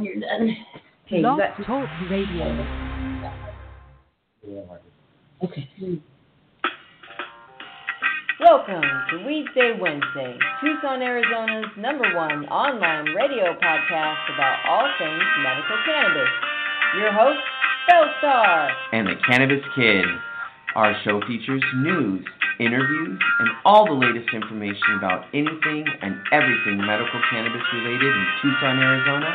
when you're done. Okay, you Blog got Talk Radio. Okay. Welcome to Weedsday Wednesday, Tucson, Arizona's number one online radio podcast about all things medical cannabis. Your host, Bellstar. and the Cannabis Kid. Our show features news, interviews, and all the latest information about anything and everything medical cannabis related in Tucson, Arizona,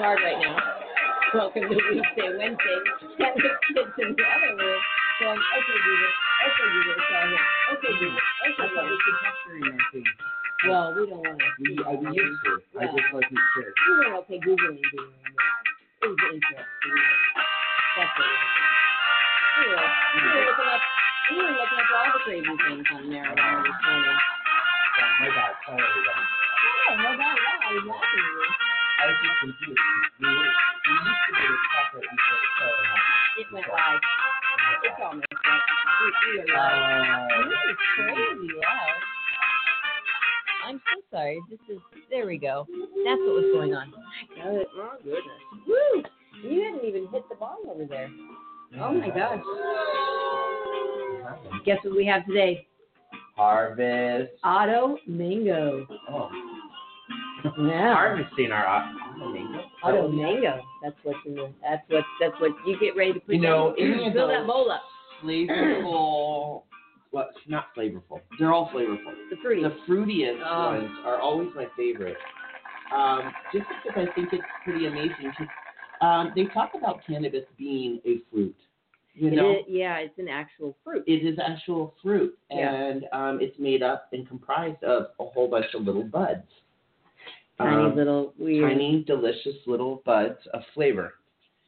hard right now. Welcome to Weedsday Wednesday. Got the kids in the other room going, okay, do this, okay, do this, all here, okay, do this, okay, do this. Well, we don't want to. We, I we used to. I Well. just wasn't sure. We were okay Googling doing it. It was interesting. That's what we were. We were, we were looking up, we were looking up all the crazy things on marijuana this morning. My God, sorry, everyone. Oh, no doubt at all. I was laughing you. I was confused. We, were, we used to be a chocolate before the show. It went live. It's all messed up. We, we are live. Uh, This is crazy loud. I'm so sorry. This is there we go. That's what was going on. Oh goodness. Woo! You hadn't even hit the ball over there. Oh my gosh. Guess what we have today? Harvest. Auto mango. Oh. Yeah. Harvesting our auto mango. Auto mango. That's what's in the. That's what. That's what you get ready to put. You know, in, any of fill that those- bowl up. Flavorful. Well, not flavorful. They're all flavorful. The fruity. The fruitiest Oh. ones are always my favorite. Um, just because I think it's pretty amazing. 'cause, um, they talk about cannabis being a fruit. You know, is- yeah, it's an actual fruit. it is actual fruit, Yeah. and um, it's made up and comprised of a whole bunch of little buds. Tiny Um, little weird. tiny, delicious little buds of flavor.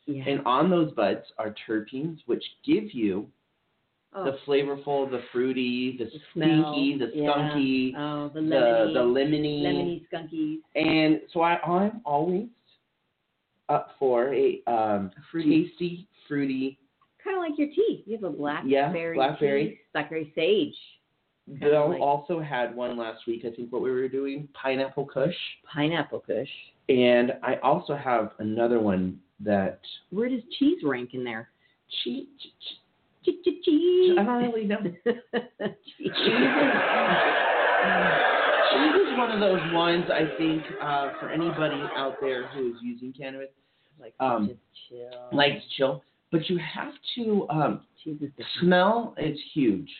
Yeah. And on those buds are terpenes, which give you oh, the flavorful, the fruity, the, the stinky, the yeah. skunky, Oh, the the lemony. the lemony. lemony skunkies. And so I, I'm always up for a um, tasty, fruity. Kind of like your tea. You have a Yeah, blackberry. blackberry. tea, blackberry sage. Bill like- also had one last week. I think what we were doing pineapple Kush, Pineapple Kush. and I also have another one that Where does cheese rank in there? cheese. Cheese. cheese. I don't really know. cheese. Cheese is one of those ones I think uh, for anybody out there who is using cannabis Like Um, just chill. likes chill, but you have to um, cheese is smell. It's huge.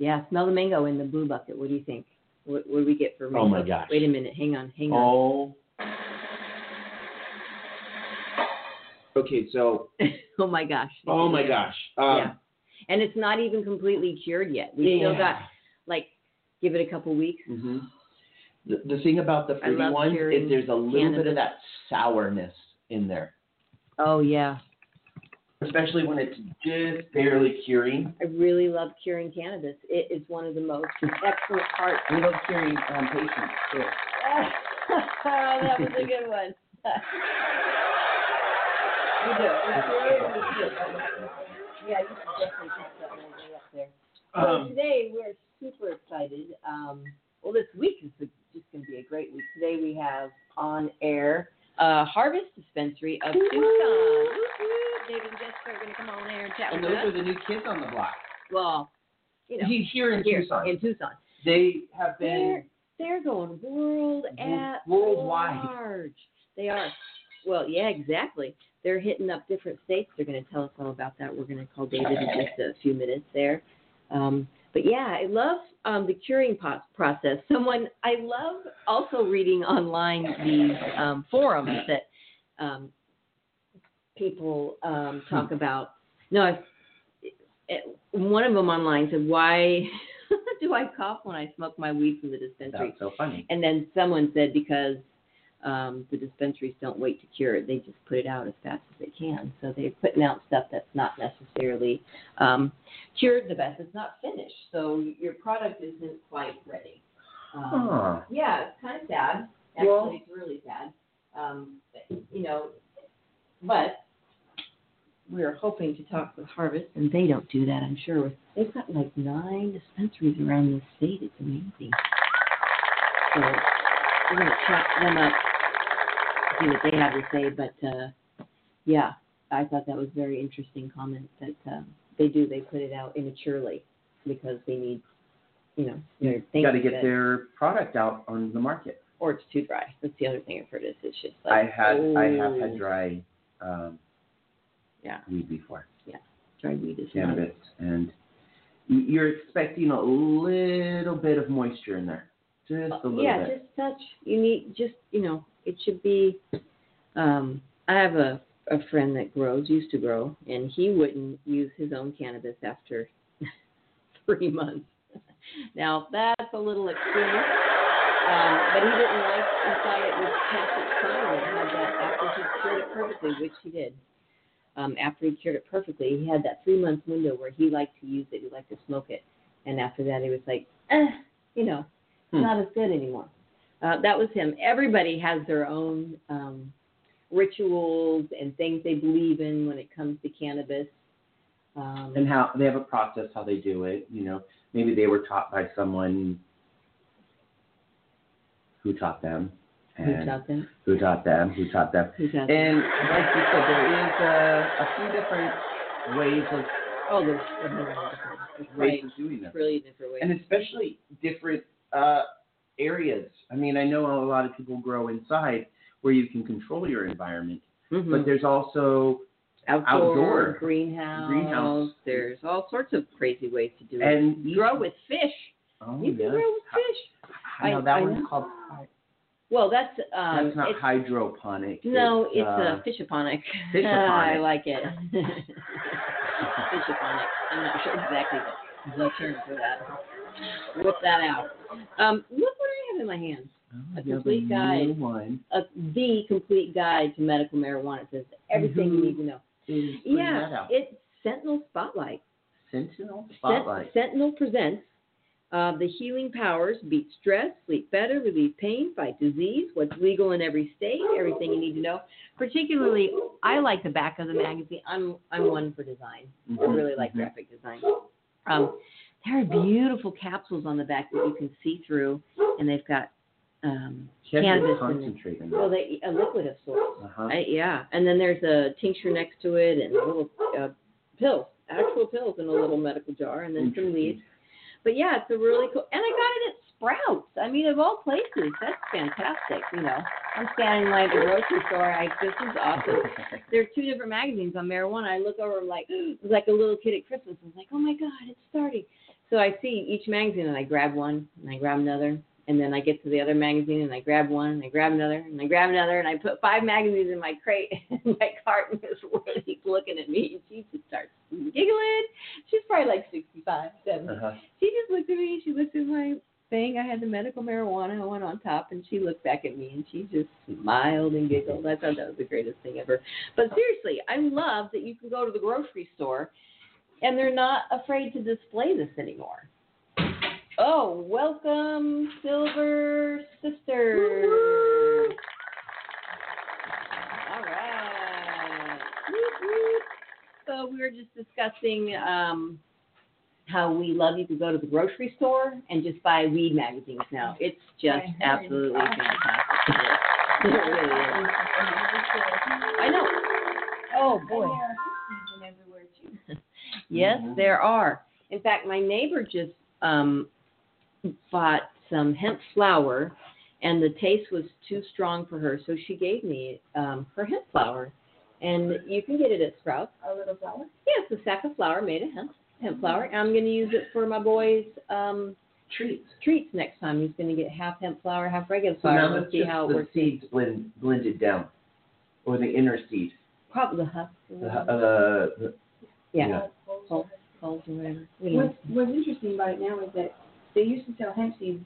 Yeah, smell the mango in the blue bucket. What do you think? What, what do we get for mango? Oh my gosh. Wait a minute. Hang on. Hang on. Oh. Okay, so oh my gosh. oh my gosh. Um, yeah. And it's not even completely cured yet. We still got like give it a couple weeks. hmm The, the thing about the fruity ones is there's a little bit of that sourness in there, Oh yeah. Especially when it's just barely curing. I really love curing cannabis. It is one of the most excellent parts. We love curing um, patients too. that was a good one. we do. We cure, we cure. Yeah, you should definitely put that one way up there. So Um, today we're super excited. Um, well, this week is just going to be a great week. Today we have on air uh, Harvest Dispensary of Tucson. Woo-hoo. David and Jessica are going to come on air and chat and with those us. are the new kids on the block. well, you know, He's here in here Tucson. in Tucson. they have They're been they're going world at worldwide. large. They are. Well, yeah, exactly. They're hitting up different states. They're going to tell us all about that. We're going to call David in just a few minutes there. Um, but yeah, I love um, the curing po- process. Someone I love also reading online these um, forums that um, people um, talk about. No, I, it, one of them online said, "Why do I cough when I smoke my weed from the dispensary?" That's so funny. And then someone said because um, the dispensaries don't wait to cure it, they just put it out as fast as they can. So they're putting out stuff that's not necessarily um, cured the best. It's not finished, so your product isn't quite ready. Um, Huh. Yeah, it's kind of sad. Actually, Well- it's really sad. Um, you know, but we're hoping to talk with Harvest, and they don't do that, I'm sure. They've got like nine dispensaries around the state. It's amazing. So we're gonna chat them up, see what they have to say. But uh, yeah, I thought that was a very interesting comment that uh, they do. They put it out immaturely because they need, you know, You got to get that- their product out on the market. or it's too dry. That's the other thing I've heard is it's just like I had I have oh, had dry um, Yeah. weed before, Yeah, dry weed is cannabis, and you're expecting a little bit of moisture in there, just a little yeah, bit. Yeah, just touch. You need just you know it should be. Um, I have a a friend that grows, used to grow, and he wouldn't use his own cannabis after three months. now that's a little extreme, um, but he didn't like. He thought it was past its time and had that after he cured it perfectly, which he did. Um, after he cured it perfectly, he had that three month window where he liked to use it, he liked to smoke it, and after that he was like, eh, you know, Hmm. not as good anymore. Uh, that was him. Everybody has their own um, rituals and things they believe in when it comes to cannabis. Um, and how they have a process how they do it. You know, maybe they were taught by someone who taught them, who taught them? who taught them, who taught them. Who taught them? And like you said, there is a, a few different ways of Oh, there's different ways right, of doing this, really different ways. and especially different uh, areas. I mean, I know a lot of people grow inside where you can control your environment, Mhm. but there's also outdoor, outdoor, greenhouse, greenhouse. There's all sorts of crazy ways to do it. and You grow with fish. Oh, you can grow with fish. I know that I one's know. called. Well, that's um, That's not it's, hydroponic. No, it's uh, a fishaponic. fishaponic. I like it. fishaponic. I'm not sure exactly the term for that. Whip that out. Um, look what I have in my hands. oh, a complete guide. One. A, the complete guide to medical marijuana. It says everything you Mhm. need to know. Is putting that Yeah, it's Sentinel Spotlight. Sentinel Sent- Spotlight. Sentinel presents uh, the healing powers beat stress, sleep better, relieve pain, fight disease, what's legal in every state, everything you need to know. Particularly, I like the back of the magazine. I'm I'm one for design. I Mhm, really like mhm. graphic design. Um, there are beautiful capsules on the back that you can see through, and they've got um, cannabis to in there. concentrate well, that. they, a liquid of sorts. Uh-huh. I, yeah, and then there's a tincture next to it, and a little uh, pills, actual pills in a little medical jar, and then some leaves. But yeah, it's a really cool. And I got it at Sprouts. I mean, of all places, that's fantastic. You know, I'm standing in line at the grocery store. I this is awesome. There are two different magazines on marijuana. I look over, I'm like, like a little kid at Christmas. I was like, oh my god, it's starting. So I see each magazine, and I grab one, and I grab another, and then I get to the other magazine, and I grab one, and I grab another, and I grab another, and I put five magazines in my crate, and my cart, and this lady's looking at me, and she just starts giggling. She's probably like 65, 70 Uh-huh. she just looked at me. She looked at my thing. I had the medical marijuana one on top, and she looked back at me and she just smiled and giggled. I thought that was the greatest thing ever. But seriously, I love that you can go to the grocery store and they're not afraid to display this anymore. Oh, welcome, Silver Sisters. All right. So we were just discussing um, how we love you to go to the grocery store and just buy weed magazines now. It's just absolutely fantastic. It really is. I know. Oh boy. Yes, Mhm. there are. In fact, my neighbor just um, bought some hemp flour, and the taste was too strong for her, so she gave me um, her hemp flour, and you can get it at Sprouts. A little flour. Yeah, it's a sack of flour made of hemp hemp flour. And I'm going to use it for my boy's um, Treats. treats next time. He's going to get half hemp flour, half regular So flour. now We'll see how it the works. seeds blend, blended down, or the inner seed. Probably the husk. The, uh, the, yeah, yeah. Hulls or whatever. We don't What's, what's interesting about it now is that they used to sell hemp seeds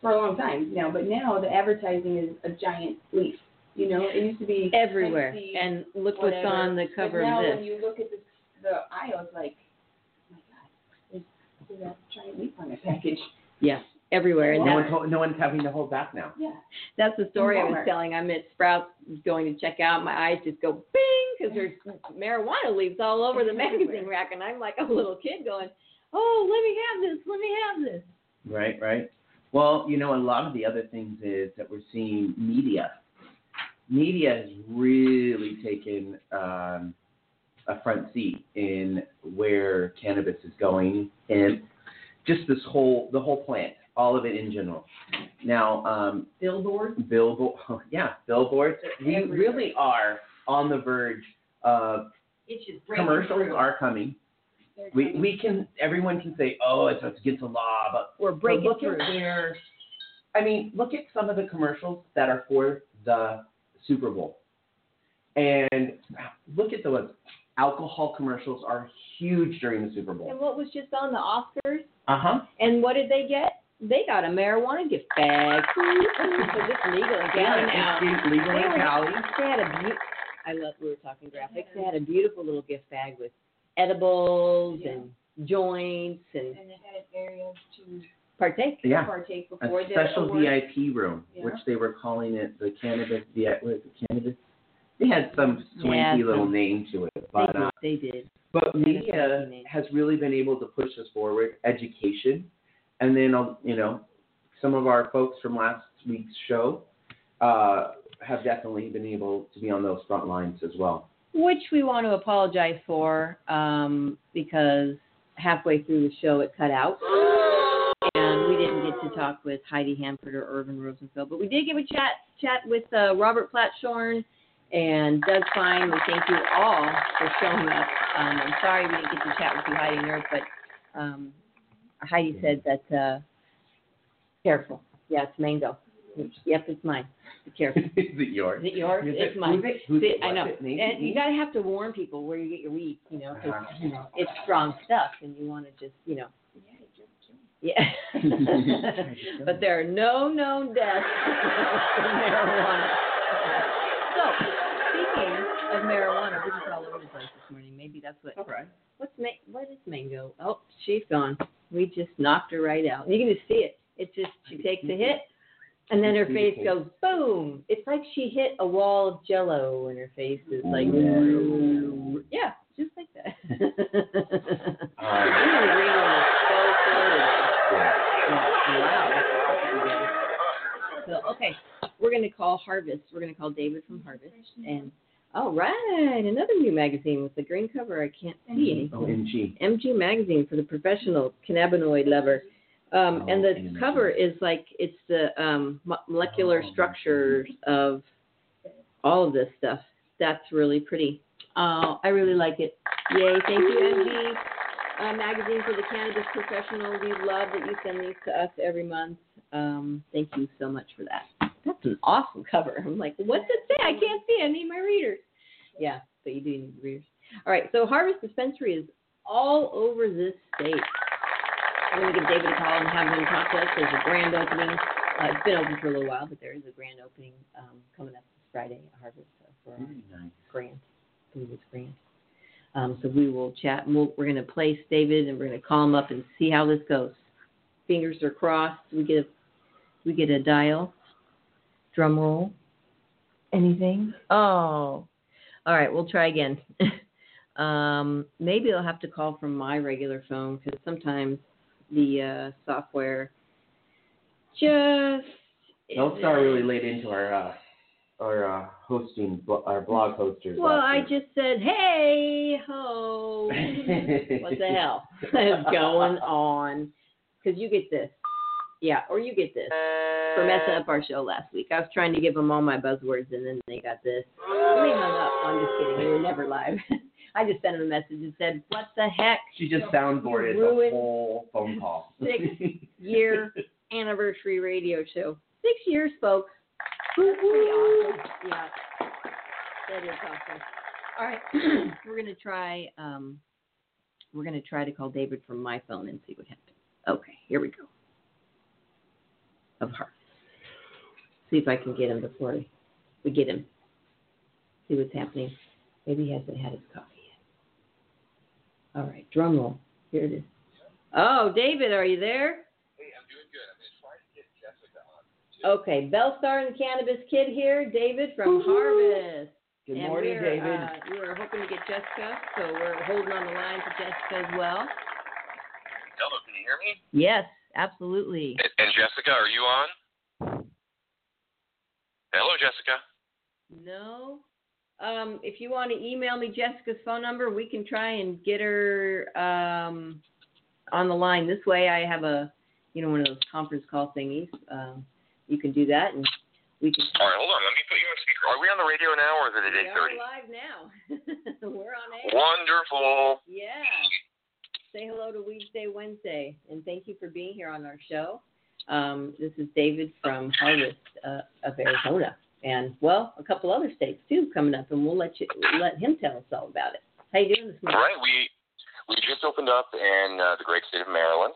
for a long time now, but now the advertising is a giant leaf. You know, it used to be everywhere. seed, And look what's on the cover but now of when you look at the the aisle, it's like, oh my God, there's, there's a giant leaf on the package. Yeah, everywhere. And no, that's, one's, no one's having to hold back now. Yeah. that's the story I was telling. I'm at Sprouts going to check out. My eyes just go bing because there's marijuana leaves all over the magazine rack, and I'm like a little kid going, "Oh, let me have this! Let me have this!" Right, right. Well, you know, a lot of the other things is that we're seeing media. Media has really taken um, a front seat in where cannabis is going, and just this whole the whole plant, all of it in general. Now, um, Billboards. billboard, yeah, billboards. We Everywhere. really are on the verge of commercials are coming. They're We we can everyone can say, oh, it's against the law, but We're breaking look through. at where, I mean, look at some of the commercials that are for the Super Bowl, and look at those alcohol commercials are huge during the Super Bowl. And what was just on the Oscars? Uh huh. And what did they get? They got a marijuana gift bag. Because it's legal in Cali now. legal They in Cali. They had a beau- I love. We were talking graphics. They had a beautiful little gift bag with edibles Yeah. and joints and and it had areas to partake. Yeah, partake before the special award. VIP room, Yeah. which they were calling it the cannabis. The what is it? Cannabis. They had some swanky Yeah, little some- name to it, They but did. uh, They did. But media has really been able to push us forward, education, and then uh, you know, some of our folks from last week's show uh, have definitely been able to be on those front lines as well. Which we want to apologize for um, because halfway through the show it cut out. And we didn't get to talk with Heidi Hanford or Irvin Rosenfeld, but we did get a chat chat with uh, Robert Platshorn and Doug Fine. We thank you all for showing up. Um, I'm sorry we didn't get to chat with you, Heidi Irv, but um, Heidi said that uh, careful. Yeah, it's mango. Yep, it's mine. Be careful. Is it yours? Is it yours? Is It's it- mine. who's it? Who's See. I know. it? Name? And you gotta have to warn people where you get your weed, you know, 'cause, Uh-huh. you know it's strong stuff, and you want to just, you know, Yeah, it just killed me. yeah. but there are no known deaths from marijuana. So, speaking of marijuana, we're just all over the place this morning. Maybe that's what. All right. What's ma- What is mango? Oh, she's gone. We just knocked her right out. You can just see it. It's just she takes a hit, and then her face goes boom. It's like she hit a wall of Jello, and her face is like, yeah, just like that. Um, Even the green one is so cool. Yeah. Wow. So okay, we're gonna call Harvest. We're gonna call David from Harvest, and all right, another new magazine with the green cover. I can't see Oh, anything. MG. MG magazine for the professional cannabinoid lover. Um, Oh, and the and cover is like it's the um, molecular Oh, structures of all of this stuff. That's really pretty. Uh, I really like it. Yay! Thank you, MG uh, magazine for the cannabis professional. We love that you send these to us every month. Um, thank you so much for that. That's an awesome cover. I'm like, what's it say? I can't see. I need my readers. Yeah, but you do need readers. All right, so Harvest Dispensary is all over this state. I'm going to give David a call and have him talk to us. There's a grand opening. Uh, it's been open for a little while, but there is a grand opening um, coming up this Friday at Harvest uh, for Very nice. grant. I believe it's grant. Um, so we will chat. And we'll, we're going to place David, and we're going to call him up and see how this goes. Fingers are crossed. We get a we get a dial. Drum roll. Anything? Oh, all right. We'll try again. um, maybe I'll have to call from my regular phone because sometimes the uh, software just. Don't start really late into our uh, our uh, hosting, our blog hosters. Well, I just said, hey ho. what the hell is going on? Because you get this. Yeah, or you get this for messing up our show last week. I was trying to give them all my buzzwords, and then they got this. And they hung up. I'm just kidding. They were never live. I just sent them a message and said, "What the heck? She just soundboarded the whole phone call. six year anniversary radio show. Six years, folks. That's pretty awesome. Yeah, that is awesome. All right, we're gonna try. Um, we're gonna try to call David from my phone and see what happens. Okay, here we go. Of heart. See if I can get him before we get him. See what's happening. Maybe he hasn't had his coffee yet. All right, drum roll. Here it is. Oh, David, are you there? Hey, I'm doing good. I'm just trying to get Jessica on. Too. Okay, Bellstar and the Cannabis Kid here, David from Harvest. Good and morning, we're, David. Uh, we were hoping to get Jessica, so we're holding on the line for Jessica as well. Hello, can you hear me? Yes, absolutely. And, Jessica, are you on? Hello, Jessica. No. Um, if you want to email me Jessica's phone number, we can try and get her um, on the line. This way, I have a, you know, one of those conference call thingies. Um, you can do that, and we can. All right, hold on. Let me put you on speaker. Are we on the radio now, or is it at eight thirty? live now. We're on air. Wonderful. Yeah. Say hello to Weedsday Wednesday, and thank you for being here on our show. Um, this is David from Harvest uh, of Arizona, and well, a couple other states too coming up, and we'll let you let him tell us all about it. How you doing this morning? right, we we just opened up in uh, the great state of Maryland,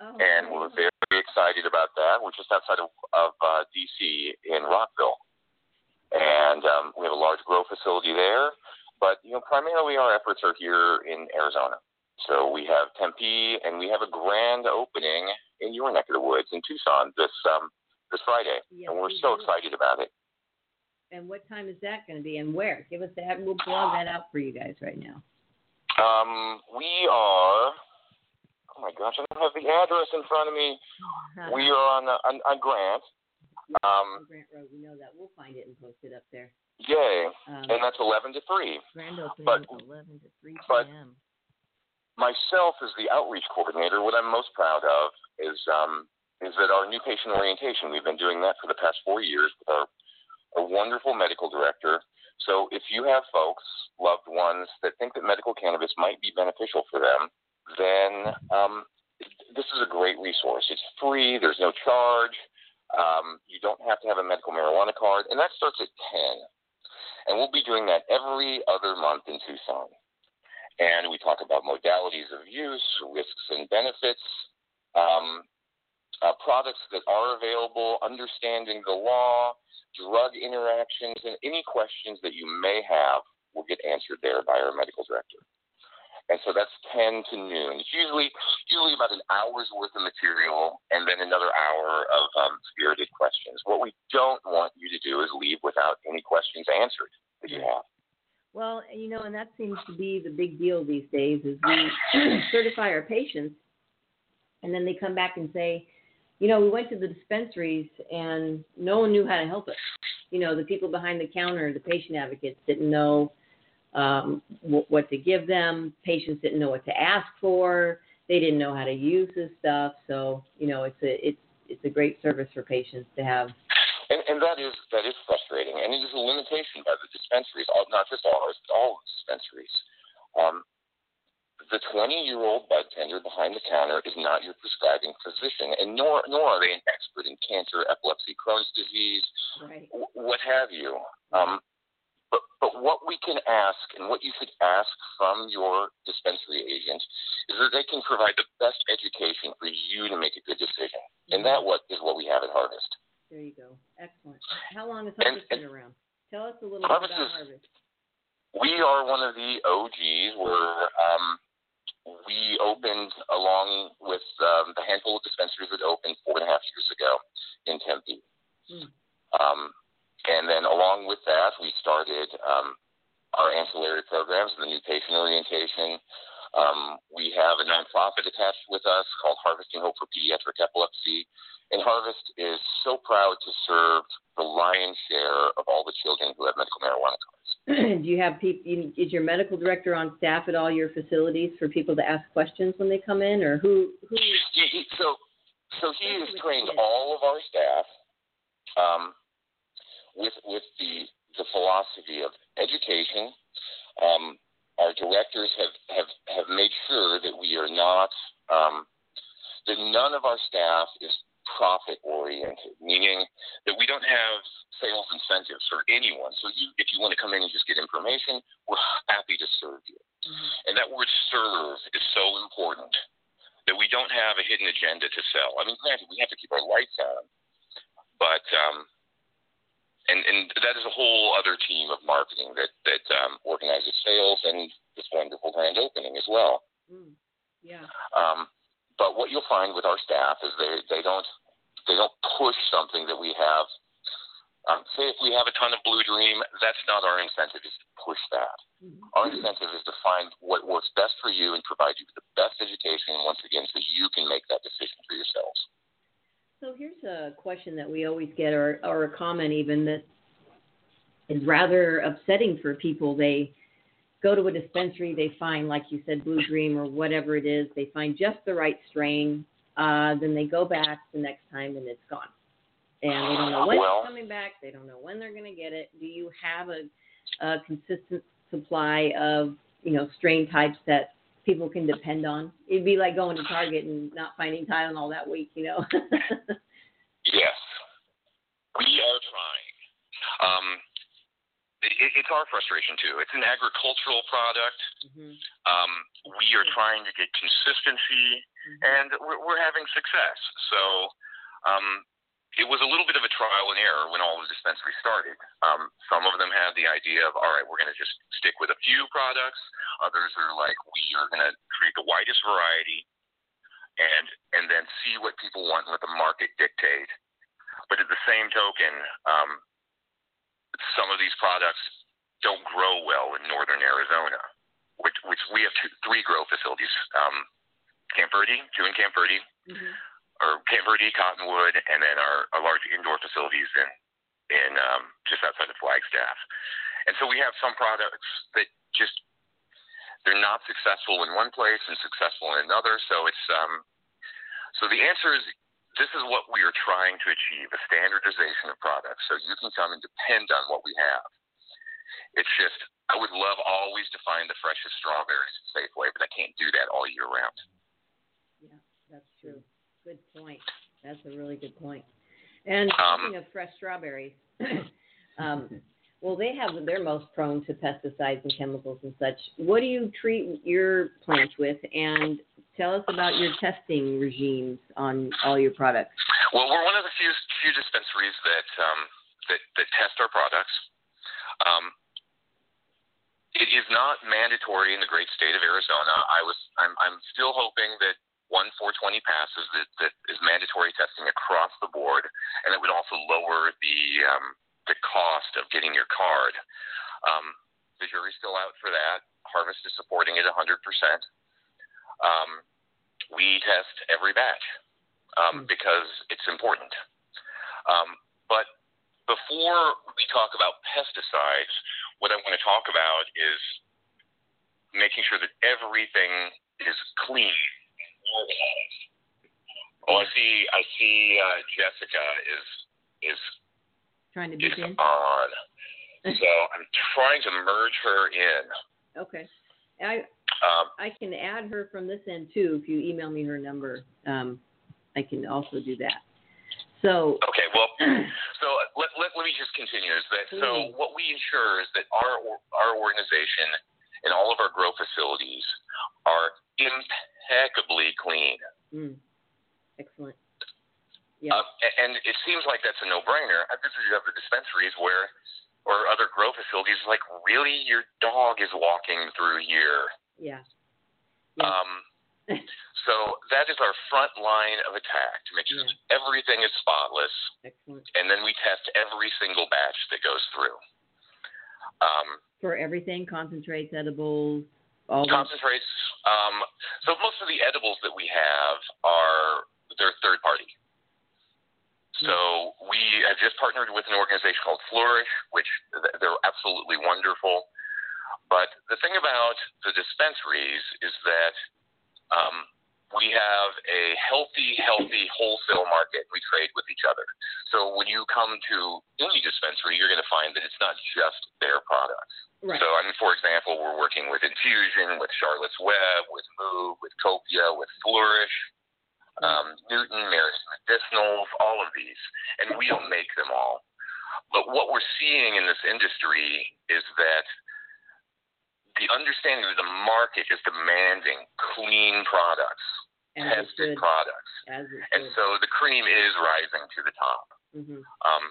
Oh, and we're very excited about that. We're just outside of, of uh, D.C. in Rockville, and um, we have a large grow facility there. But you know, primarily our efforts are here in Arizona. So we have Tempe, and we have a grand opening in your neck of the woods in Tucson this um, this Friday, Yeah, and we're we so do. excited about it. And what time is that going to be, and where? Give us that. We'll blog that out for you guys right now. Um, we are. Oh my gosh, I don't have the address in front of me. We are on uh, on, on Grant. Um, On Grant Road, we know that. We'll find it and post it up there. yay, Um, and that's eleven to three. grand opening but- is 11 to 3 but- p.m. myself as the outreach coordinator, what I'm most proud of is um, is that our new patient orientation. We've been doing that for the past four years with our a wonderful medical director. So if you have folks, loved ones that think that medical cannabis might be beneficial for them, then um, this is a great resource. It's free. There's no charge. Um, you don't have to have a medical marijuana card, and that starts at 10. And we'll be doing that every other month in Tucson and we talk about modalities of use, risks and benefits, um, uh, products that are available, understanding the law, drug interactions, and any questions that you may have will get answered there by our medical director. And so that's 10 to noon. It's usually usually about an hour's worth of material and then another hour of um, spirited questions. What we don't want you to do is leave without any questions answered that you have. Well, you know, and that seems to be the big deal these days is we certify our patients and then they come back and say, you know, we went to the dispensaries and no one knew how to help us. You know, the people behind the counter, the patient advocates didn't know um, w- what to give them. Patients didn't know what to ask for. They didn't know how to use this stuff. So, you know, it's a it's it's a great service for patients to have. And, and that is that is frustrating, and it is a limitation by the dispensaries, all, not just ours, but all dispensaries. Um, the 20-year-old bud tender behind the counter is not your prescribing physician, and nor nor are they an expert in cancer, epilepsy, Crohn's disease, Right. w- what have you. Um, but but what we can ask, and what you should ask from your dispensary agent, is that they can provide the best education for you to make a good decision, and that what is what we have at Harvest. There you go. Excellent. How long has And- Harvest been around? Tell us a little Harvest bit about is- Harvest. we are one of the OGs where um, we opened along with um, the handful of dispensaries that opened four and a half years ago in Tempe. Hmm. Um, and then along with that, we started um, our ancillary programs, the new patient orientation. Um, we have a nonprofit attached with us called Harvesting Hope for Pediatric Epilepsy. And Harvest is so proud to serve the lion's share of all the children who have medical marijuana cards. Do you have people? Is your medical director on staff at all your facilities for people to ask questions when they come in, or who? Who? So, So he has trained all of our staff um, with with the the philosophy of education. Um, our directors have, have, have made sure that we are not um, that none of our staff is profit oriented, meaning that we don't have sales incentives for anyone. So you, if you want to come in and just get information, we're happy to serve you. Mm-hmm. And that word serve is so important that we don't have a hidden agenda to sell. I mean, granted, we have to keep our lights on, but um, and and that is a whole other team of marketing that that um, organizes sales and this wonderful grand opening as well. Mm, yeah. Um, but what you'll find with our staff is they they don't they don't push something that we have. Um, say if we have a ton of Blue Dream, that's not our incentive is to push that. Mm-hmm. Our incentive is to find what works best for you and provide you with the best education once again so you can make that decision for yourselves. So here's a question that we always get, or, or a comment even that is rather upsetting for people. They go to a dispensary, they find, like you said, Blue Dream or whatever it is, they find just the right strain. Uh, then they go back the next time and it's gone. And they don't know when well, it's coming back. They don't know when they're going to get it. Do you have a, a consistent supply of, you know, strain types that people can depend on. It'd be like going to Target and not finding Tylenol that week, you know. yes, we are trying. Um, it, it's our frustration too. It's an agricultural product. Mm-hmm. Um, we are trying to get consistency, mm-hmm. and we're, we're having success. So um, it was a little bit of a trial and error when all the dispensaries started. Um, some of them had the idea of, all right, we're going to just stick with a few products. Others are like, we are going to create the widest variety and and then see what people want and let the market dictate. But at the same token, um, some of these products don't grow well in northern Arizona, which which we have two, three grow facilities. Um, Camp Verde, two in Camp Verde, mm-hmm or Camp Verde, Cottonwood, and then our, our large indoor facilities in in um, just outside of Flagstaff. And so we have some products that just they're not successful in one place and successful in another. So it's um, so the answer is this is what we are trying to achieve a standardization of products so you can come and depend on what we have. It's just I would love always to find the freshest strawberries at Safeway, but I can't do that all year round. Yeah, that's true. Good point. That's a really good point. And um, speaking of fresh strawberries, um, well, they have they're most prone to pesticides and chemicals and such. What do you treat your plants with? And tell us about your testing regimes on all your products. Well, we're one of the few few dispensaries that um, that, that test our products. Um, it is not mandatory in the great state of Arizona. I was I'm I'm still hoping that one 420 passes that, that is mandatory testing across the board, and it would also lower the um, the cost of getting your card. Um, the jury's still out for that. Harvest is supporting it 100%. Um, we test every batch um, mm. because it's important. Um, but before we talk about pesticides, what I want to talk about is making sure that everything is clean Oh, I see. I see. Uh, Jessica is is trying to be in. on. so I'm trying to merge her in. Okay. I um, I can add her from this end too. If you email me her number, um, I can also do that. So. Okay. Well, so let, let, let me just continue. Is that so? What we ensure is that our our organization and all of our grow facilities are impeccably clean. Mm. Excellent. Yeah. Uh, and it seems like that's a no-brainer. I've visited other dispensaries where, or other grow facilities, like really, your dog is walking through here. Yeah. yeah. Um. so that is our front line of attack to make sure yeah. everything is spotless. Excellent. And then we test every single batch that goes through. Um, For everything, concentrates, edibles, all concentrates. Um, so most of the edibles that we have are they're third party. So we have just partnered with an organization called Flourish, which they're absolutely wonderful. But the thing about the dispensaries is that um, we have a healthy, healthy wholesale market. We trade with each other. So when you come to any dispensary, you're going to find that it's not just their products. Right. So, I mean, for example, we're working with Infusion, with Charlotte's Web, with Move, with Copia, with Flourish, um, Newton, Mary's Medicinals, all of these. And we don't make them all. But what we're seeing in this industry is that the understanding that the market is demanding clean products, As tested products. And so the cream is rising to the top. hmm Um,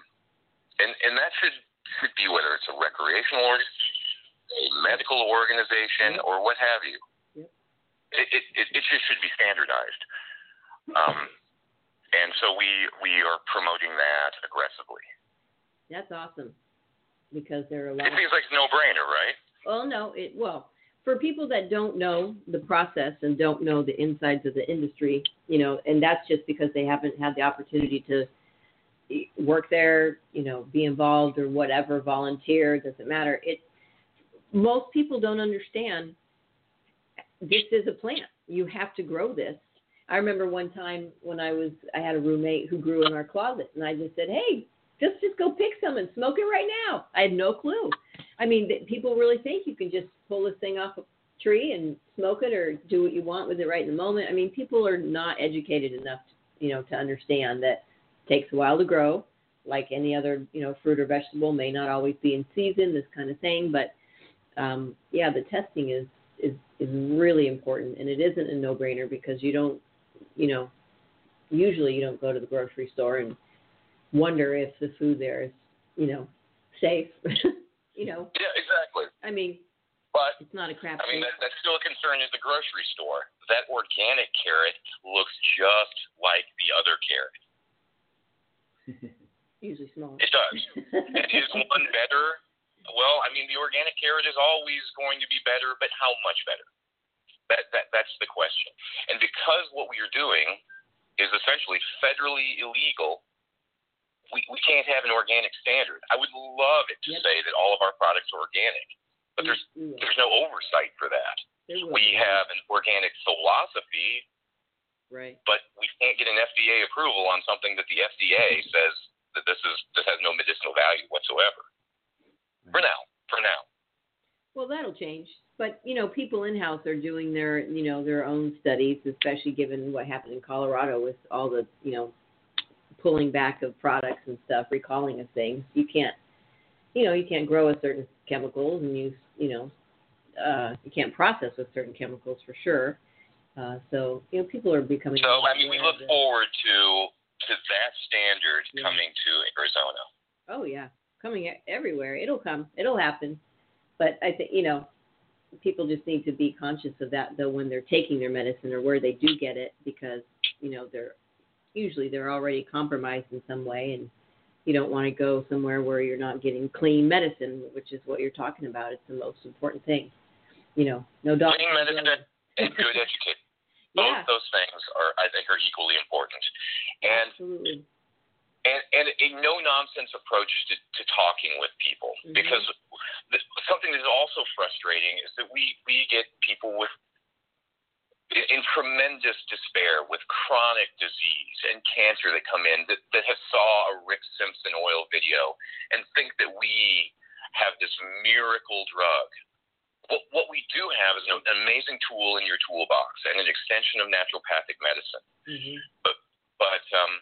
and, and that should, should be whether it's a recreational or a medical organization or what have you. Yep. It, it, it, it just should be standardized. Um, and so we, we are promoting that aggressively. That's awesome. Because there are a lot. It seems like a no-brainer, right? Well, no, it well for people that don't know the process and don't know the insides of the industry, you know, and that's just because they haven't had the opportunity to work there, you know, be involved or whatever, volunteer, doesn't matter. It most people don't understand this is a plant. You have to grow this. I remember one time when I was I had a roommate who grew in our closet and I just said, "Hey, just just go pick some and smoke it right now." I had no clue. I mean, people really think you can just pull this thing off a tree and smoke it or do what you want with it right in the moment. I mean, people are not educated enough, to, you know, to understand that it takes a while to grow. Like any other, you know, fruit or vegetable may not always be in season, this kind of thing. But um, yeah, the testing is is is really important, and it isn't a no-brainer because you don't, you know, usually you don't go to the grocery store and wonder if the food there is, you know, safe. you know, Yeah, exactly. I mean, But it's not a crap I mean, that, that's still a concern at the grocery store. That organic carrot looks just like the other carrot. Usually smaller. It does. And is one better? Well, I mean, the organic carrot is always going to be better, but how much better? That, that that's the question. And because what we are doing is essentially federally illegal, we, we can't have an organic standard. I would love it to Yep. say that all of our products are organic, but there's We will. there's no oversight for that. We have an organic philosophy, right. but we can't get an FDA approval on something that the FDA says that this is this has no medicinal value whatsoever. For now, for now. Well, that'll change. But you know, people in house are doing their you know their own studies, especially given what happened in Colorado with all the you know pulling back of products and stuff, recalling of things. You can't you know you can't grow with certain chemicals, and you you know uh, you can't process with certain chemicals for sure. Uh, so you know people are becoming. So I mean, we look forward to to that standard Yeah. coming to Arizona. Oh yeah, coming everywhere. It'll come. It'll happen. But I think you know, people just need to be conscious of that though when they're taking their medicine or where they do get it because you know they're usually they're already compromised in some way and you don't want to go somewhere where you're not getting clean medicine, which is what you're talking about. It's the most important thing. You know, no doctor. Clean medicine and good education. Both yeah, those things are, I think, are equally important. And absolutely. And, and a no nonsense approach to, to talking with people Mhm. because the, something that is also frustrating is that we, we get people with in, in tremendous despair with chronic disease and cancer that come in that, that have saw a Rick Simpson oil video and think that we have this miracle drug. What, what we do have is an amazing tool in your toolbox and an extension of naturopathic medicine hmm but um,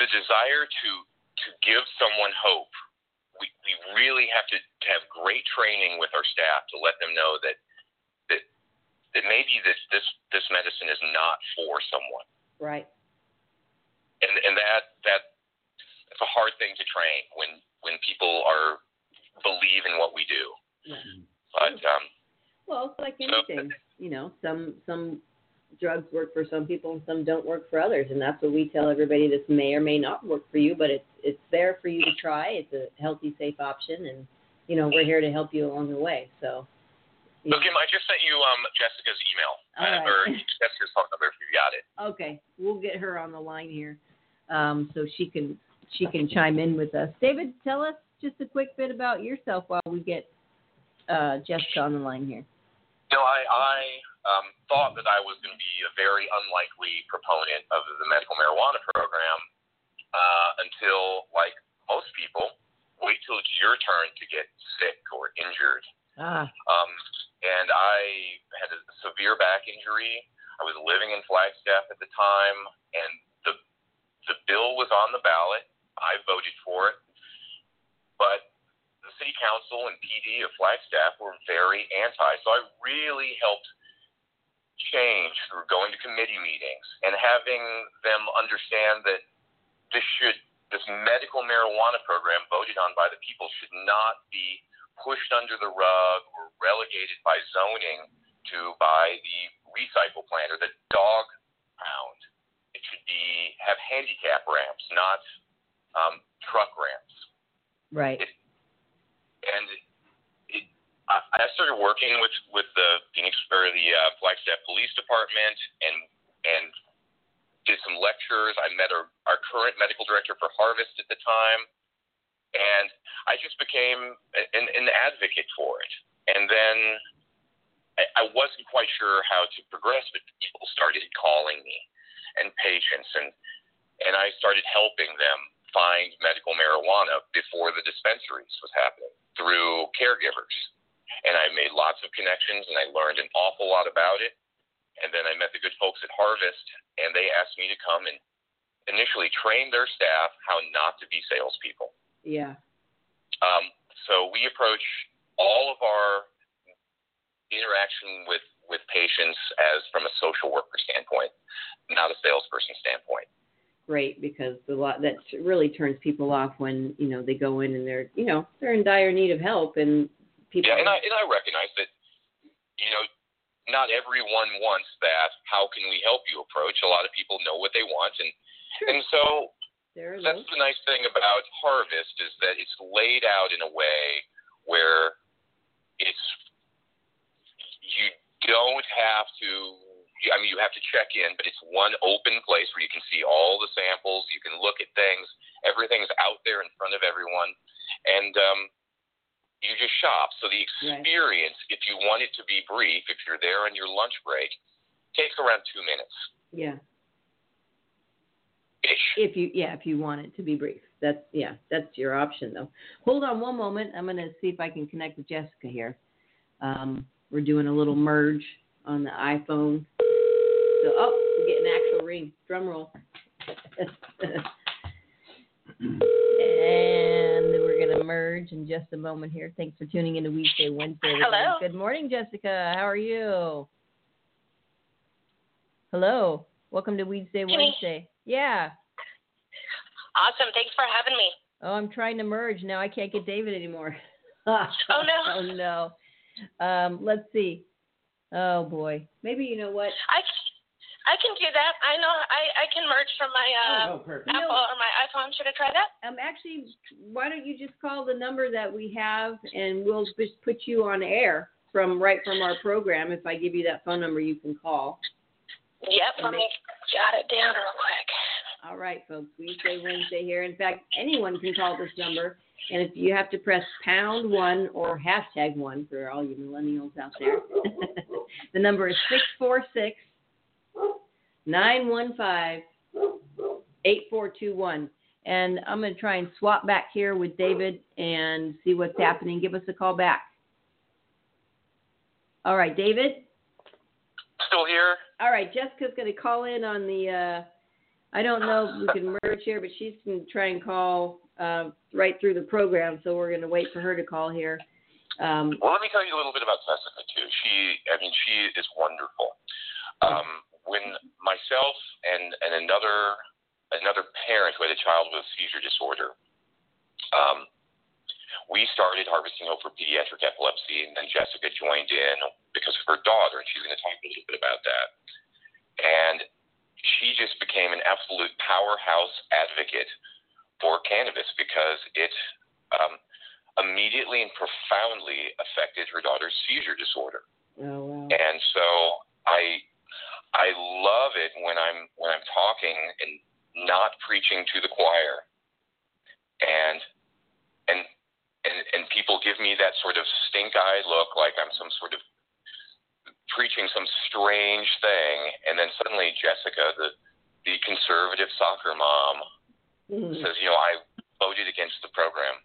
the desire to to give someone hope, we, we really have to, to have great training with our staff to let them know that that that maybe this this this medicine is not for someone, Right. and and that that it's a hard thing to train when when people are believe in what we do. Yeah. But um, Well, it's like So- anything, you know, some some drugs work for some people and some don't work for others, and that's what we tell everybody. This may or may not work for you, but it's it's there for you to try. It's a healthy, safe option, and you know we're here to help you along the way. So, you so I just sent you um Jessica's email right. or Jessica's phone number if you got it. okay, we'll get her on the line here, um, so she can she can chime in with us. David, tell us just a quick bit about yourself while we get uh, Jessica on the line here. No, I, I um, thought that I was going to be a very unlikely proponent of the medical marijuana program uh, until, like most people, wait till it's your turn to get sick or injured. Ah. Um, and I had a severe back injury. I was living in Flagstaff at the time, and the the bill was on the ballot. I voted for it, but the city council and PD of Flagstaff were very anti. So I really helped change through going to committee meetings and having them understand that this should this medical marijuana program voted on by the people should not be pushed under the rug or relegated by zoning to by the recycle plant or the dog pound. It should be have handicap ramps, not um, truck ramps. Right. It, and I, I started working with with the Phoenix or the uh, Flagstaff Police Department and and did some lectures. I met our, our current medical director for Harvest at the time, and I just became an, an advocate for it. And then I, I wasn't quite sure how to progress, but people started calling me and patients, and and I started helping them find medical marijuana before the dispensaries was happening through caregivers. And I made lots of connections and I learned an awful lot about it. And then I met the good folks at Harvest and they asked me to come and initially train their staff how not to be salespeople. Yeah. Um, so we approach all of our interaction with, with patients as from a social worker standpoint, not a salesperson standpoint great because the lot that really turns people off when you know they go in and they're you know they're in dire need of help and people. Yeah, and I and I recognize that you know not everyone wants that. How can we help you approach? A lot of people know what they want, and sure. and so that's the nice thing about Harvest is that it's laid out in a way where it's you don't have to I mean, you have to check in, but it's one open place where you can see all the samples. You can look at things. Everything's out there in front of everyone, and um, you just shop. So the experience, right. if you want it to be brief, if you're there on your lunch break, takes around two minutes. Yeah. Ish. If you yeah, if you want it to be brief. That's yeah, that's your option though. Hold on one moment. I'm gonna see if I can connect with Jessica here. Um, we're doing a little merge on the iPhone. So, oh, we get an actual ring. Drum roll. and we're going to merge in just a moment here. Thanks for tuning in to Weedsday Wednesday. Hello. Good morning, Jessica. How are you? Hello. Welcome to Weedsday Wednesday. Yeah. Awesome. Thanks for having me. Oh, I'm trying to merge. Now I can't get David anymore. oh, no. oh, no. Um, let's see. Oh, boy. Maybe you know what? I I can do that. I know I, I can merge from my uh, oh, oh, Apple know, or my iPhone. Should I try that? Um, actually, why don't you just call the number that we have, and we'll just put you on air from right from our program. If I give you that phone number, you can call. Yep. Let me jot it down real quick. All right, folks. Weedsday Wednesday here. In fact, anyone can call this number. And if you have to press pound one or hashtag one for all you millennials out there, the number is 646 915 8421. And I'm going to try and swap back here with David and see what's happening. Give us a call back. All right, David? Still here? All right, Jessica's going to call in on the. Uh, I don't know if we can merge here, but she's going to try and call uh, right through the program, so we're going to wait for her to call here. Um, well, let me tell you a little bit about Jessica too. She, I mean, she is wonderful. Um, when myself and, and another another parent who had a child with seizure disorder, um, we started harvesting hope for pediatric epilepsy, and then Jessica joined in because of her daughter, and she's going to talk a little bit about that. And she just became an absolute powerhouse advocate for cannabis because it um, immediately and profoundly affected her daughter's seizure disorder. Oh, wow. And so I I love it when I'm when I'm talking and not preaching to the choir, and and and and people give me that sort of stink eye look, like I'm some sort of preaching some strange thing, and then suddenly Jessica, the the conservative soccer mom, Mm. says, you know, I voted against the program,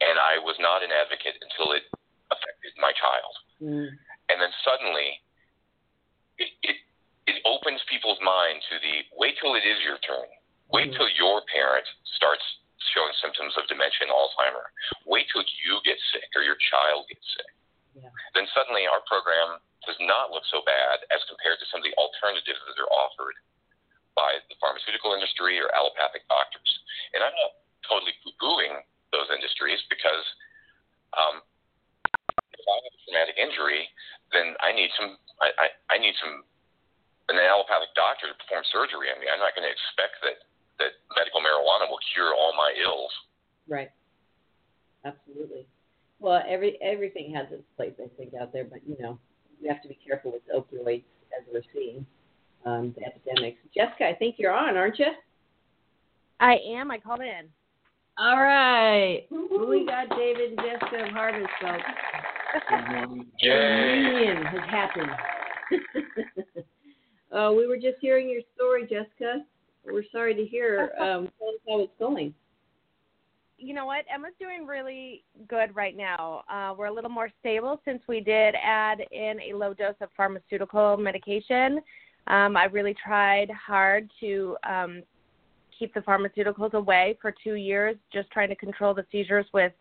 and I was not an advocate until it affected my child. Mm. And then suddenly, it it, it opens people's mind to the wait till it is your turn. Wait Mhm. till your parent starts showing symptoms of dementia and Alzheimer. Wait till you get sick or your child gets sick. Yeah. Then suddenly our program does not look so bad as compared to some of the alternatives that are offered by the pharmaceutical industry or allopathic doctors. And I'm not totally poo-pooing those industries because um, if I have a traumatic injury, then I need some I, I, I need some an allopathic doctor to perform surgery on me. I'm not going to expect that that medical marijuana will cure all my ills. Right. Absolutely. Well, every everything has its place, I think, out there, but you know, we have to be careful with opioids as we're seeing um, the epidemics. Jessica, I think you're on, aren't you? I am. I called in. All right. We got David and Jessica of Harvest, folks. Yay! Reunion has happened. uh, we were just hearing your story, Jessica. We're sorry to hear. Um, tell us how it's going. You know what? Emma's doing really good right now. Uh, we're a little more stable since we did add in a low dose of pharmaceutical medication. Um, I really tried hard to um, keep the pharmaceuticals away for two years, just trying to control the seizures with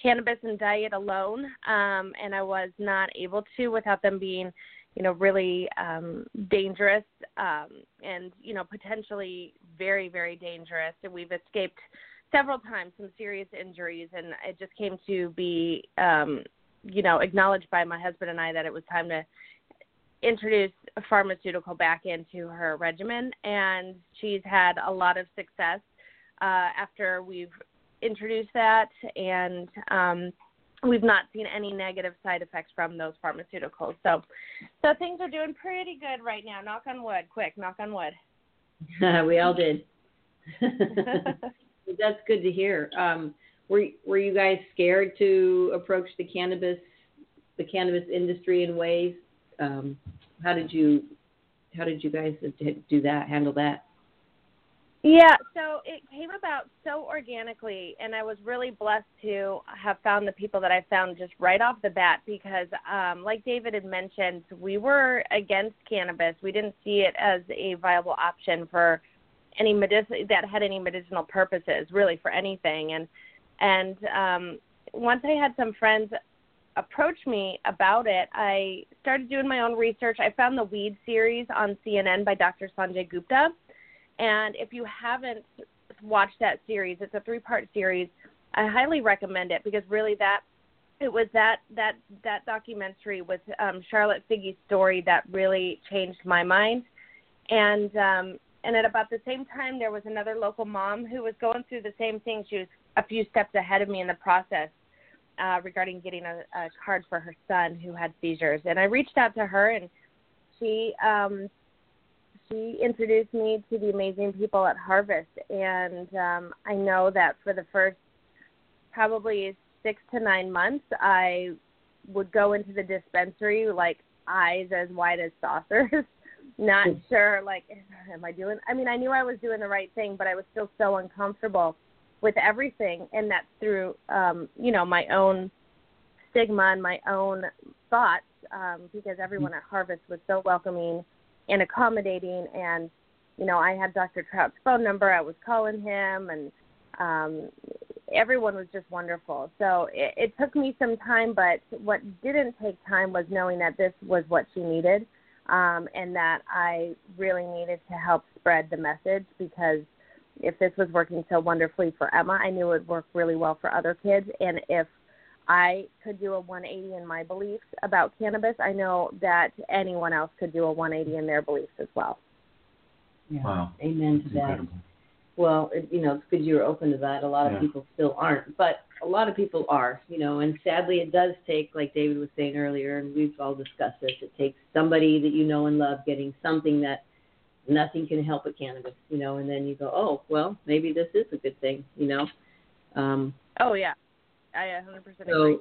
cannabis and diet alone. Um, and I was not able to without them being, you know, really um, dangerous um, and, you know, potentially very, very dangerous. And we've escaped several times some serious injuries, and it just came to be, um, you know, acknowledged by my husband and I that it was time to introduce a pharmaceutical back into her regimen, and she's had a lot of success uh, after we've introduced that, and um, we've not seen any negative side effects from those pharmaceuticals. So, so things are doing pretty good right now. Knock on wood, quick, knock on wood. we all did. That's good to hear. Um, were were you guys scared to approach the cannabis the cannabis industry in ways? Um, how did you how did you guys do that? Handle that? Yeah, so it came about so organically, and I was really blessed to have found the people that I found just right off the bat because, um, like David had mentioned, we were against cannabis. We didn't see it as a viable option for any medic- that had any medicinal purposes, really for anything. And and um, once I had some friends approach me about it, I started doing my own research. I found the Weed series on CNN by Dr. Sanjay Gupta and if you haven't watched that series, it's a three-part series. I highly recommend it because really that it was that that that documentary with um, Charlotte Figi's story that really changed my mind. And um, and at about the same time, there was another local mom who was going through the same thing. She was a few steps ahead of me in the process uh, regarding getting a, a card for her son who had seizures. And I reached out to her, and she um, she introduced me to the amazing people at Harvest, and um, I know that for the first probably six to nine months, I would go into the dispensary like eyes as wide as saucers, not sure like am I doing. I mean, I knew I was doing the right thing, but I was still so uncomfortable with everything, and that's through um, you know my own stigma and my own thoughts um, because everyone at Harvest was so welcoming and accommodating. And you know i had dr trout's phone number. I was calling him and um everyone was just wonderful. So it, it took me some time but what didn't take time was knowing that this was what she needed um and that i really needed to help spread the message because if this was working so wonderfully for emma i knew it would work really well for other kids and if I could do a 180 in my beliefs about cannabis. I know that anyone else could do a 180 in their beliefs as well. Yeah. Wow. Amen to It's that. incredible. Well, it, you know, it's good you're open to that. A lot of Yeah. people still aren't, but a lot of people are, you know, and sadly it does take, like David was saying earlier, and we've all discussed this, it takes somebody that you know and love getting something that nothing can help but cannabis, you know, and then you go, oh, well, maybe this is a good thing, you know. Um, Oh yeah, I 100% so, agree.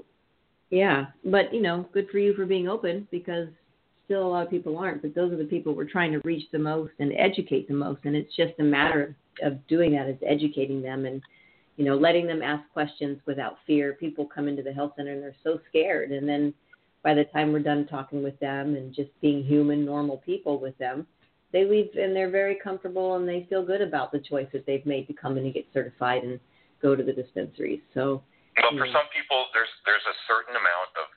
yeah, but you know, good for you for being open because still a lot of people aren't, but those are the people we're trying to reach the most and educate the most. And it's just a matter of, of doing that is educating them and you know letting them ask questions without fear. People come into the health center and they're so scared, and then by the time we're done talking with them and just being human, normal people with them, they leave and they're very comfortable and they feel good about the choice that they've made to come in and get certified and go to the dispensaries. So. Well, for Yeah. some people, there's there's a certain amount of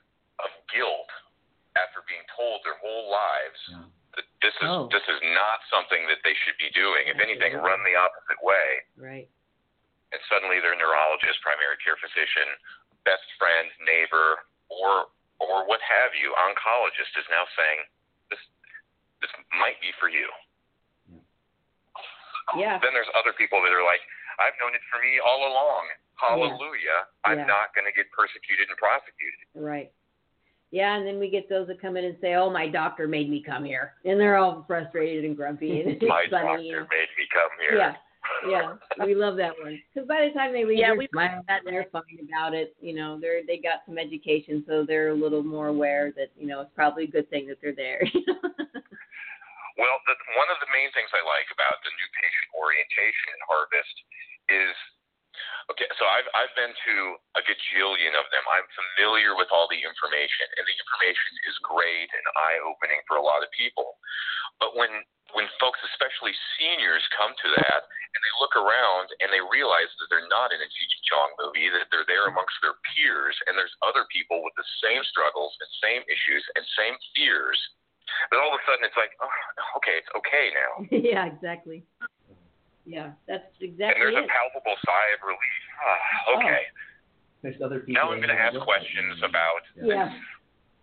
of guilt after being told their whole lives Yeah. that this is Oh. this is not something that they should be doing. If anything, Absolutely. run the opposite way. Right. And suddenly, their neurologist, primary care physician, best friend, neighbor, or or what have you, oncologist is now saying this this might be for you. Yeah. Then there's other people that are like, I've known it for me all along. Hallelujah. I'm Yeah. not going to get persecuted and prosecuted. Right. Yeah, and then we get those that come in and say, "Oh, my doctor made me come here," and they're all frustrated and grumpy, and it's My funny. doctor made me come here. Yeah, yeah, we love that one because by the time they leave, Yeah, they're we- smiling, they're fine about it. You know, they're they got some education, so they're a little more aware that you know it's probably a good thing that they're there. Well, the, one of the main things I like about the new patient orientation in Harvest is okay. So I've I've been to a gajillion of them. I'm familiar with all the information, and the information is great and eye opening for a lot of people. But when when folks, especially seniors, come to that and they look around and they realize that they're not in a Cheech Chong movie, that they're there amongst their peers, and there's other people with the same struggles and same issues and same fears. Then all of a sudden it's like, oh, okay, it's okay now. yeah, exactly. Yeah, that's exactly. And exactly there's it. a palpable sigh of relief. Ah, okay. There's other people. Now I'm going to ask that look like questions me. about. Yeah.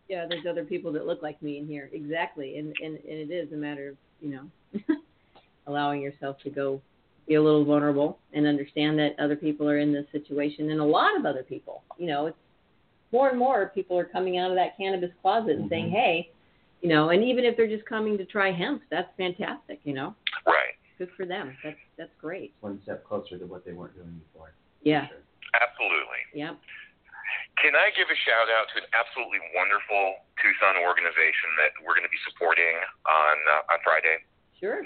Yeah, there's other people that look like me in here. Exactly. And and, and it is a matter of, you know, allowing yourself to go be a little vulnerable and understand that other people are in this situation and a lot of other people. You know, it's more and more people are coming out of that cannabis closet and saying, Mhm. Hey, you know, and even if they're just coming to try hemp, that's fantastic, you know. Right. Good for them. That's that's great. One step closer to what they weren't doing before. Yeah. Sure. Absolutely. Yep. Can I give a shout out to an absolutely wonderful Tucson organization that we're going to be supporting on uh, on Friday? Sure.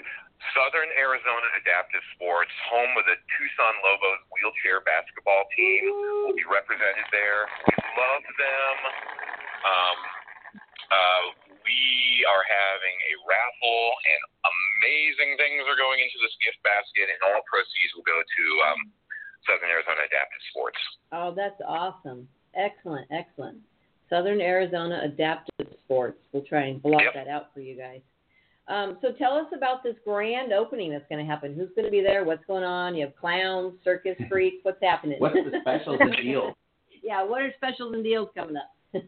Southern Arizona Adaptive Sports, home of the Tucson Lobos wheelchair basketball team, will be represented there. We love them. Um, uh, we are having a raffle, and amazing things are going into this gift basket, and all proceeds will go to um, Southern Arizona Adaptive Sports. Oh, that's awesome. Excellent, excellent. Southern Arizona Adaptive Sports. We'll try and block Yep. that out for you guys. Um, so tell us about this grand opening that's going to happen. Who's going to be there? What's going on? You have clowns, circus freaks. What's happening? What's the specials and deals? yeah, what are specials and deals coming up?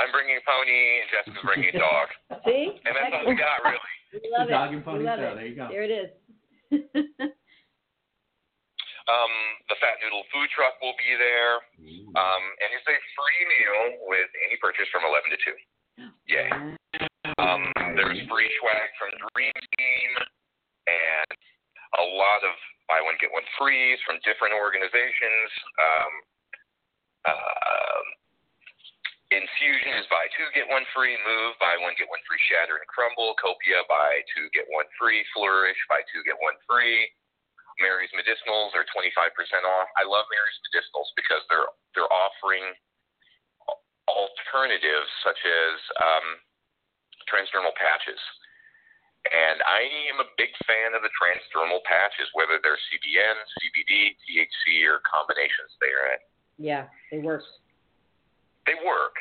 I'm bringing a pony, and Jessica's bringing a dog. See? And that's all we got, really. We love the it. dog and pony love show. it. There you go. There it is. Um, the Fat Noodle food truck will be there. Um, and it's a free meal with any purchase from 11 to 2. Yay. Um, there's free swag from Dream Team and a lot of buy one, get one frees from different organizations. Um, uh, Infusion is buy two, get one free. Move, buy one, get one free. Shatter and Crumble. Copia, buy two, get one free. Flourish, buy two, get one free. Mary's Medicinals are 25% off. I love Mary's Medicinals because they're they're offering alternatives such as um, transdermal patches. And I am a big fan of the transdermal patches, whether they're CBN, CBD, THC, or combinations They therein. yeah, they work. They work,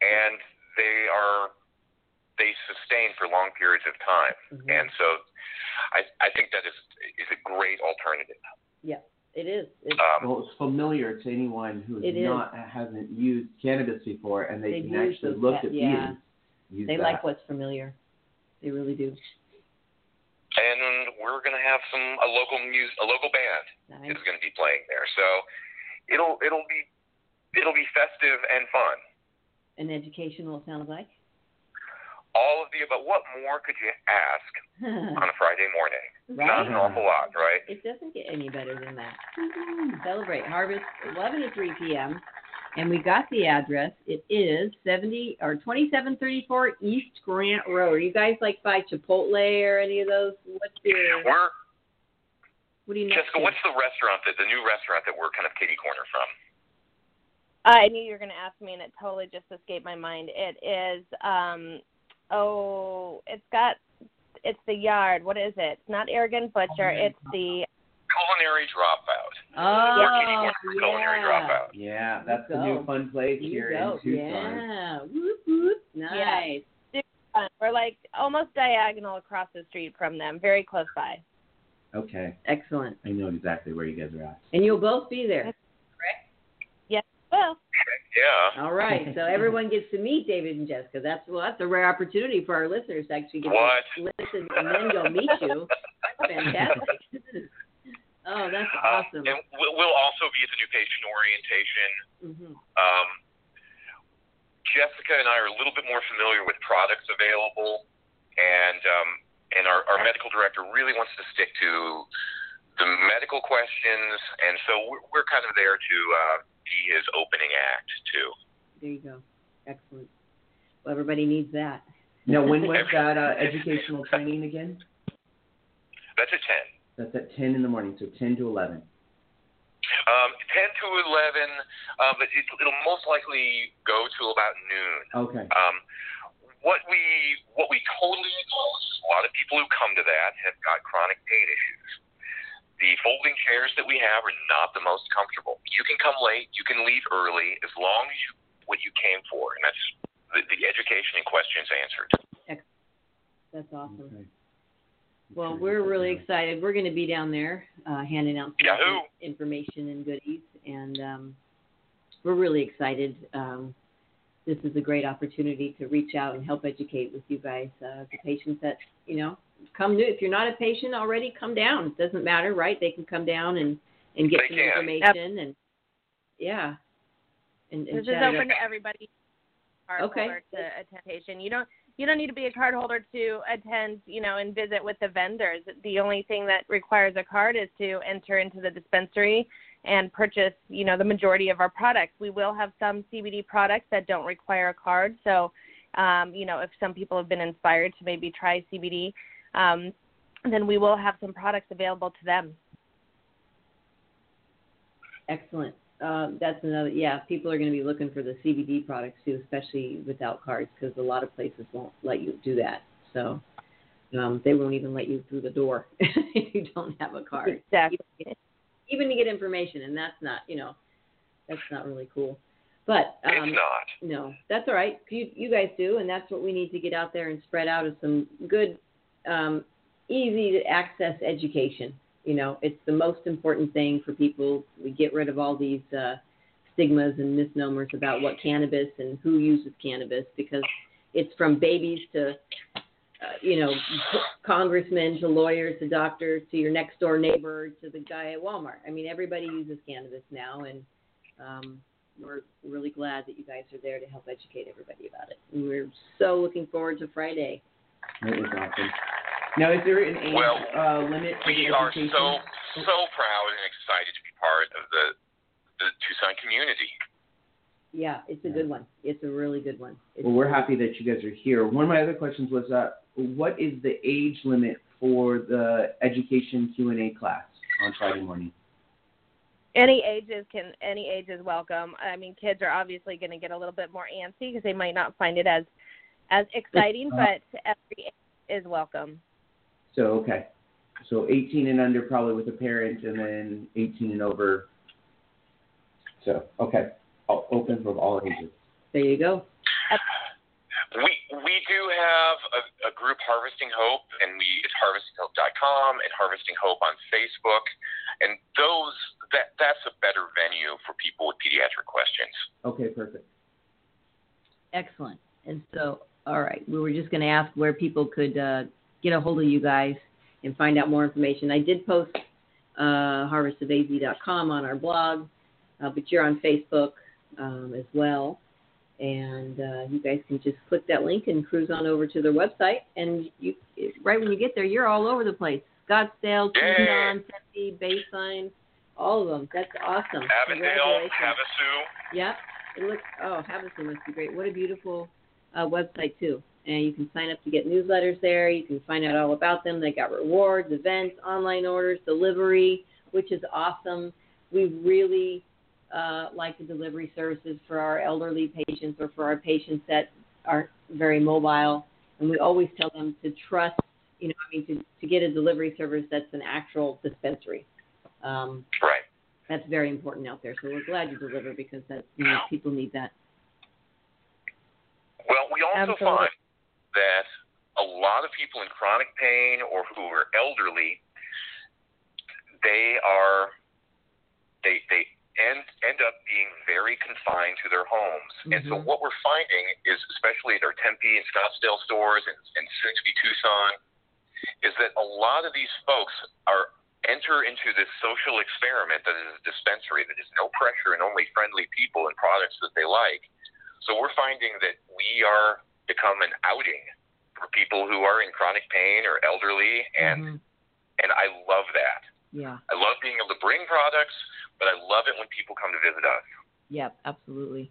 and they are they sustain for long periods of time. Mhm. And so, I I think that is is a great alternative. Yeah, it is. It's, Um, well, it's familiar to anyone who It is. not hasn't used cannabis before, and they They've can actually those look pa- at yeah. these. They that. like what's familiar. They really do. and we're going to have some a local mus a local band Nice. is going to be playing there. So it'll it'll be it'll be festive and fun. And educational, it sounds like. All of the above. What more could you ask on a Friday morning? Not an awful lot, right? It doesn't get any better than that. Celebrate Harvest 11 to 3 p.m. And we got the address. It is 70 or 2734 East Grant Road. Are you guys like by Chipotle or any of those? What's your, We're what do you next Jessica. What's the restaurant that the new restaurant that we're kind of kitty corner from? I knew you were going to ask me, and it totally just escaped my mind. It is, um, oh, it's got, it's the yard. What is it? It's not Arrogant Butcher. It's the Culinary Dropout. Oh, Or kitty corner for Culinary yeah. Dropout. Yeah, that's the Go. new fun place You here go. in Tucson. Yeah. Whoop, whoop. Nice. fun. We're like almost diagonal across the street from them, very close by. Okay, Excellent. I know exactly where you guys are at. And you'll both be there. Well, Yeah. All right. So everyone gets to meet David and Jessica. That's well, that's a rare opportunity for our listeners to actually get What? to listen and then go meet you. That's fantastic. oh, that's Um, awesome. and we'll, we'll also be at the new patient orientation. hmm Um, Jessica and I are a little bit more familiar with products available, and um, and our, our medical director really wants to stick to the medical questions, and so we're, we're kind of there to uh, be his opening act too. There you go. Excellent. Well, everybody needs that. Now, when was that uh, educational training again? That's at ten. That's at 10 in the morning, so 10 to 11. Um, 10 to 11, uh, but it, it'll most likely go to about noon. Okay. Um, what we what we totally acknowledge is a lot of people who come to that have got chronic pain issues. The folding chairs that we have are not the most comfortable. You can come late, you can leave early, as long as you what you came for, and that's the, the education and questions answered. That's awesome. Okay. Well, Sure, we're really nice. excited. We're going to be down there uh, handing out some information and goodies, and um, we're really excited. Um, this is a great opportunity to reach out and help educate with you guys, uh, the patients that you know come to. If you're not a patient already, come down. It doesn't matter, right? They can come down and and get They some can. information and yeah, and, and this is open to everybody. Card Okay. holder to attention. You don't you don't need to be a card holder to attend, you know, and visit with the vendors. The only thing that requires a card is to enter into the dispensary and purchase, you know, the majority of our products. We will have some CBD products that don't require a card. So, um, you know, if some people have been inspired to maybe try CBD, um, then we will have some products available to them. Excellent. Um, that's another. Yeah, people are going to be looking for the CBD products too, especially without cards, because a lot of places won't let you do that. So um, they won't even let you through the door if you don't have a card, Exactly. even to get information, and that's not, you know, that's not really cool. But um, it's not. no, that's all right. You you guys do, and that's what we need to get out there and spread out is some good, um, easy to access education. You know, it's the most important thing for people. We get rid of all these uh, stigmas and misnomers about what cannabis and who uses cannabis because it's from babies to, uh, you know, congressmen to lawyers to doctors to your next door neighbor to the guy at Walmart. I mean, everybody uses cannabis now, and um, we're really glad that you guys are there to help educate everybody about it. And we're so looking forward to Friday. Was awesome. Now, is there an age Well, uh, limit for We the are education? so so proud and excited to be part of the the Tucson community. Yeah, it's a good one. It's a really good one. It's Well, we're happy that you guys are here. One of my other questions was, uh, what is the age limit for the education Q and A class on Friday morning? any ages can any age is welcome. I mean, kids are obviously going to get a little bit more antsy because they might not find it as as exciting, but every age is welcome. So okay, so 18 and under probably with a parent, and then 18 and over. So okay, O- open for all ages. there you go. We we do have a, a group Harvesting Hope, and we it's harvestinghope.com and Harvesting Hope on Facebook, and those that that's a better venue for people with pediatric questions. Okay, perfect. Excellent. And so, all right, we were just going to ask where people could uh, get a hold of you guys and find out more information. I did post uh, harvestofaz.com on our blog, uh, but you're on Facebook um, as well. And uh, you guys can just click that link and cruise on over to their website. And you, right when you get there, you're all over the place. Scottsdale. Tucson, Tempe, Baseline, all of them. That's awesome. Avondale, Havasu, Yep. it looks. Oh, Havasu must be great. What a beautiful uh, website too. And you can sign up to get newsletters there. You can find out all about them. They got rewards, events, online orders, delivery, which is awesome. We really uh, like the delivery services for our elderly patients or for our patients that aren't very mobile. And we always tell them to trust, you know, I mean, to, to get a delivery service that's an actual dispensary. Um, Right. that's very important out there. So we're glad you deliver because that you know, people need that. Well, we also Absolutely. find that a lot of people in chronic pain or who are elderly, they are they they end end up being very confined to their homes. And so Mhm. what we're finding is, especially at our Tempe and Scottsdale stores and, and soon to be Tucson, is that a lot of these folks are enter into this social experiment that is a dispensary that is no pressure and only friendly people and products that they like. So we're finding that we are become an outing for people who are in chronic pain or elderly and Mhm. and I love that. Yeah. I love being able to bring products, but I love it when people come to visit us. Yep, absolutely.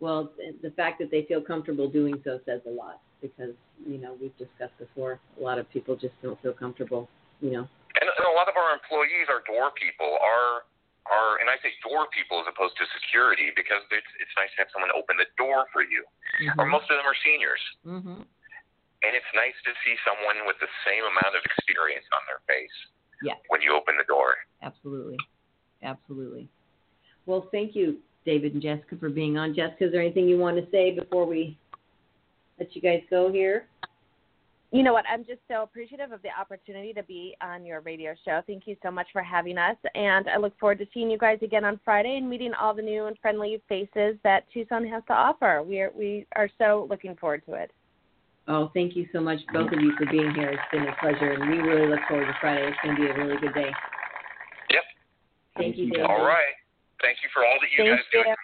Well, the fact that they feel comfortable doing so says a lot because, you know, we've discussed before, a lot of people just don't feel comfortable, you know. And, and a lot of our employees are door people, are are and I say door people as opposed to security because it's it's nice to have someone open the door for you. Or most of them are seniors. Mm-hmm. And it's nice to see someone with the same amount of experience on their face Yeah, when you open the door. absolutely. Absolutely. Well, thank you, David and Jessica, for being on. Jessica, is there anything you want to say before we let you guys go here? You know what? I'm just so appreciative of the opportunity to be on your radio show. Thank you so much for having us. And I look forward to seeing you guys again on Friday and meeting all the new and friendly faces that Tucson has to offer. We are, we are so looking forward to it. Oh, thank you so much, both of you, for being here. It's been a pleasure, and we really look forward to Friday. It's going to be a really good day. Yep. Thank you, you, David. All right. Thank you for all that you Thank guys do.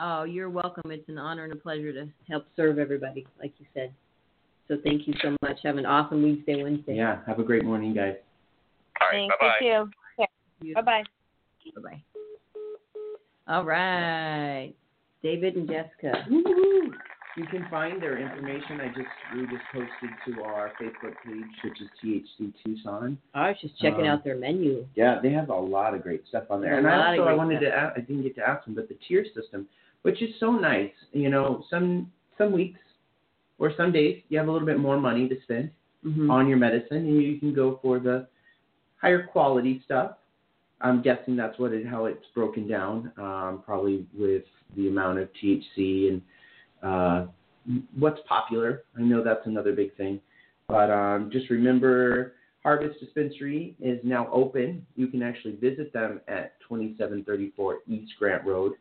Oh, you're welcome. It's an honor and a pleasure to help serve everybody, like you said. So thank you so much. Have an awesome Weedsday, Wednesday. Yeah. Have a great morning, guys. All right. Thanks. Bye bye. You too. Bye bye. Bye bye. All right, David and Jessica. Woo-hoo. You can find their information. I just we just posted to our Facebook page, which is THC Tucson. I was just checking Um, out their menu. Yeah, they have a lot of great stuff on there. A And I also I wanted stuff. to ask, I didn't get to ask them, but the tier system, which is so nice. You know, some some weeks or some days you have a little bit more money to spend hmm on your medicine, and you can go for the higher quality stuff. I'm guessing that's what it, how it's broken down, um, probably with the amount of THC and uh, what's popular. I know that's another big thing, but um, just remember, Harvest Dispensary is now open. You can actually visit them at 2734 East Grant Road.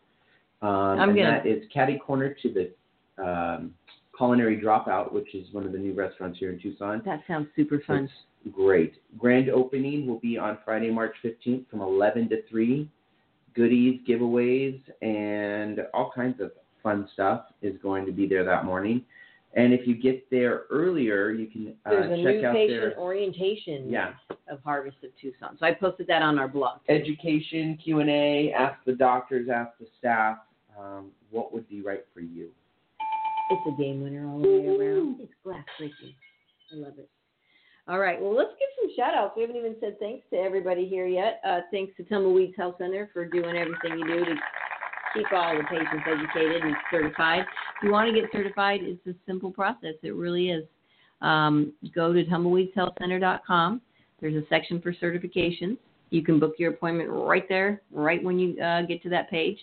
Um, I'm and gonna- that is catty corner to the um, Culinary Dropout, which is one of the new restaurants here in Tucson. That sounds super fun. It's great. Grand opening will be on Friday, March 15th from 11 to 3. Goodies, giveaways, and all kinds of fun stuff is going to be there that morning. And if you get there earlier, you can uh, There's a check new out patient their orientation yeah of Harvest of Tucson. So I posted that on our blog. too. education Q and A. Ask the doctors, ask the staff, um, what would be right for you. It's a game winner all the way around. It's glass breaking. I love it. All right. Well, let's give some shout outs. We haven't even said thanks to everybody here yet. Uh, thanks to Tumbleweeds Health Center for doing everything you do to keep all the patients educated and certified. If you want to get certified, it's a simple process. It really is. Um, go to tumbleweedshealthcenter.com. There's a section for certifications. You can book your appointment right there, right when you uh, get to that page.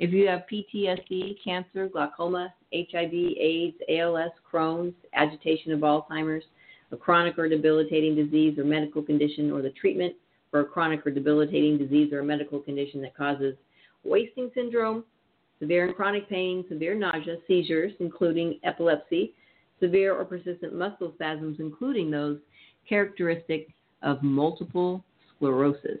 If you have PTSD, cancer, glaucoma, HIV, AIDS, ALS, Crohn's, agitation of Alzheimer's, a chronic or debilitating disease or medical condition, or the treatment for a chronic or debilitating disease or medical condition that causes wasting syndrome, severe and chronic pain, severe nausea, seizures, including epilepsy, severe or persistent muscle spasms, including those characteristic of multiple sclerosis.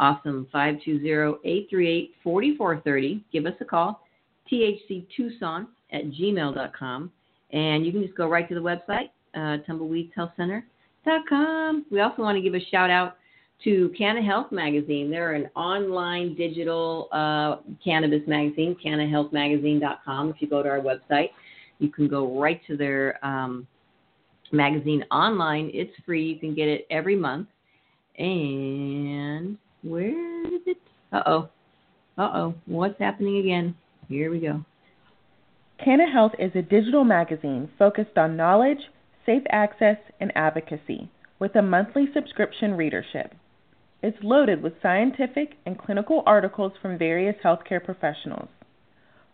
Awesome. 520-838-4430. Give us a call. THCTucson at gmail.com. And you can just go right to the website, uh, tumbleweedshealthcenter.com. We also want to give a shout out to Canna Health Magazine. They're an online digital uh, cannabis magazine, cannahealthmagazine.com. If you go to our website, you can go right to their um, magazine online. It's free. You can get it every month. And where is it? Uh oh. Uh oh. What's happening again? Here we go. Canna Health is a digital magazine focused on knowledge, safe access, and advocacy with a monthly subscription readership. It's loaded with scientific and clinical articles from various healthcare professionals,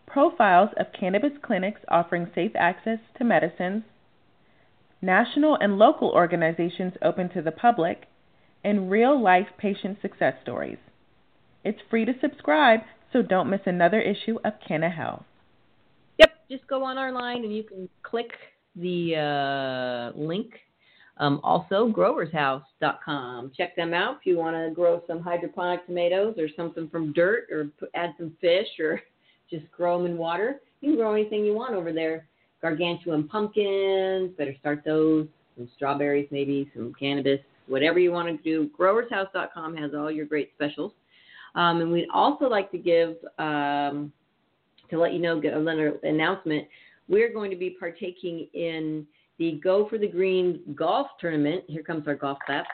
profiles of cannabis clinics offering safe access to medicines, national and local organizations open to the public, and real life patient success stories. It's free to subscribe, so don't miss another issue of Canna Health. Yep, just go on our line and you can click the uh, link. Um, also, growershouse.com. Check them out if you want to grow some hydroponic tomatoes or something from dirt or add some fish or just grow them in water. You can grow anything you want over there. Gargantuan pumpkins, better start those. Some strawberries, maybe, some cannabis, whatever you want to do. Growershouse.com has all your great specials. Um, and we'd also like to give um, to let you know, get another announcement. We're going to be partaking in the Go for the Green golf tournament. Here comes our golf clap.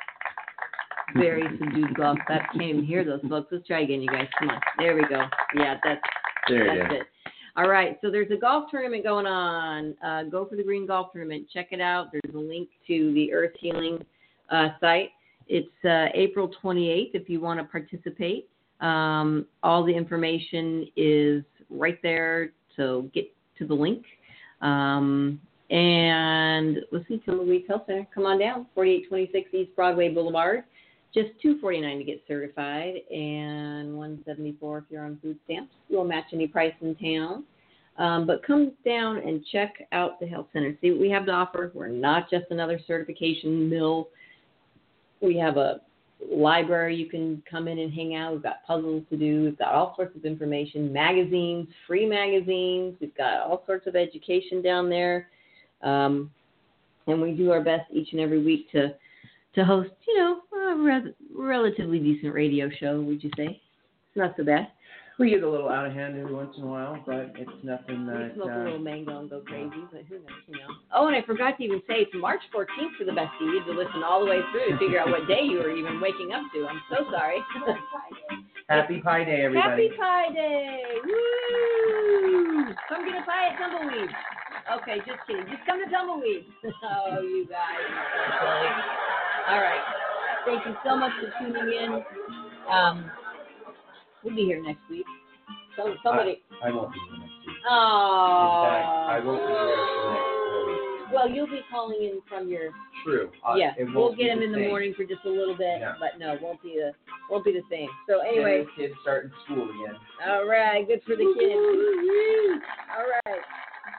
Very subdued golf clap. Can't even hear those folks. Let's try again, you guys. Come on. There we go. Yeah, that's There that's it. All right, so there's a golf tournament going on. Uh, Go for the Green Golf Tournament. Check it out. There's a link to the Earth Healing uh, site. It's uh, April 28th if you want to participate. Um, all the information is right there, so get to the link. Um, and let's see, Tumbleweed Health Center. Come on down, 4826 East Broadway Boulevard. Just 249 to get certified, and 174 if you're on food stamps. We'll match any price in town. Um, but come down and check out the health center. See what we have to offer. We're not just another certification mill. We have a library you can come in and hang out. We've got puzzles to do. We've got all sorts of information, magazines, free magazines. We've got all sorts of education down there. Um, and we do our best each and every week to to host, you know, a re- relatively decent radio show. Would you say? It's not so bad. We get a little out of hand every once in a while, but it's nothing We that. smoke a Uh, little mango and go crazy, but who knows, you know. Oh, and I forgot to even say it's March 14th for the best you to listen all the way through to figure out what day you were even waking up to. I'm so sorry. happy Pie Day, everybody. Happy Pie Day! Woo! Come get a pie at Tumbleweed. Okay, just kidding. Just come to Tumbleweed. oh, you guys. are so silly. All right. Thank you so much for tuning in. Um, we'll be here next week. So, somebody. I won't be here next week. Oh. In fact, I won't be here for the next four weeks. Well, you'll be calling in from your. True. Uh, yeah, it we'll get him in the same. morning for just a little bit, Yeah. but no, won't be the won't be the same. So Then anyway, the kids starting school again. all right, good for the kids. All right,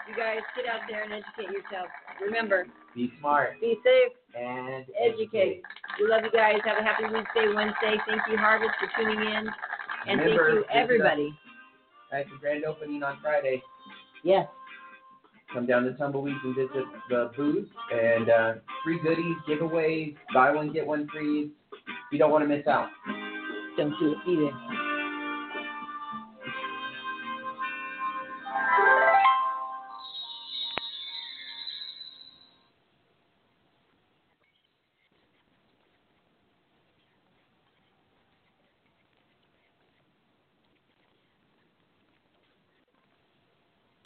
you guys get out there and educate yourself. Remember, Be smart be safe, and educate. We love you guys. Have a happy Weedsday, Wednesday. Thank you, Harvest, for tuning in, and thank you, everybody. At the grand opening on Friday, Yes. come down to Tumbleweeds and visit the booth and uh, free goodies, giveaways, buy one get one free. You don't want to miss out. Don't do it either.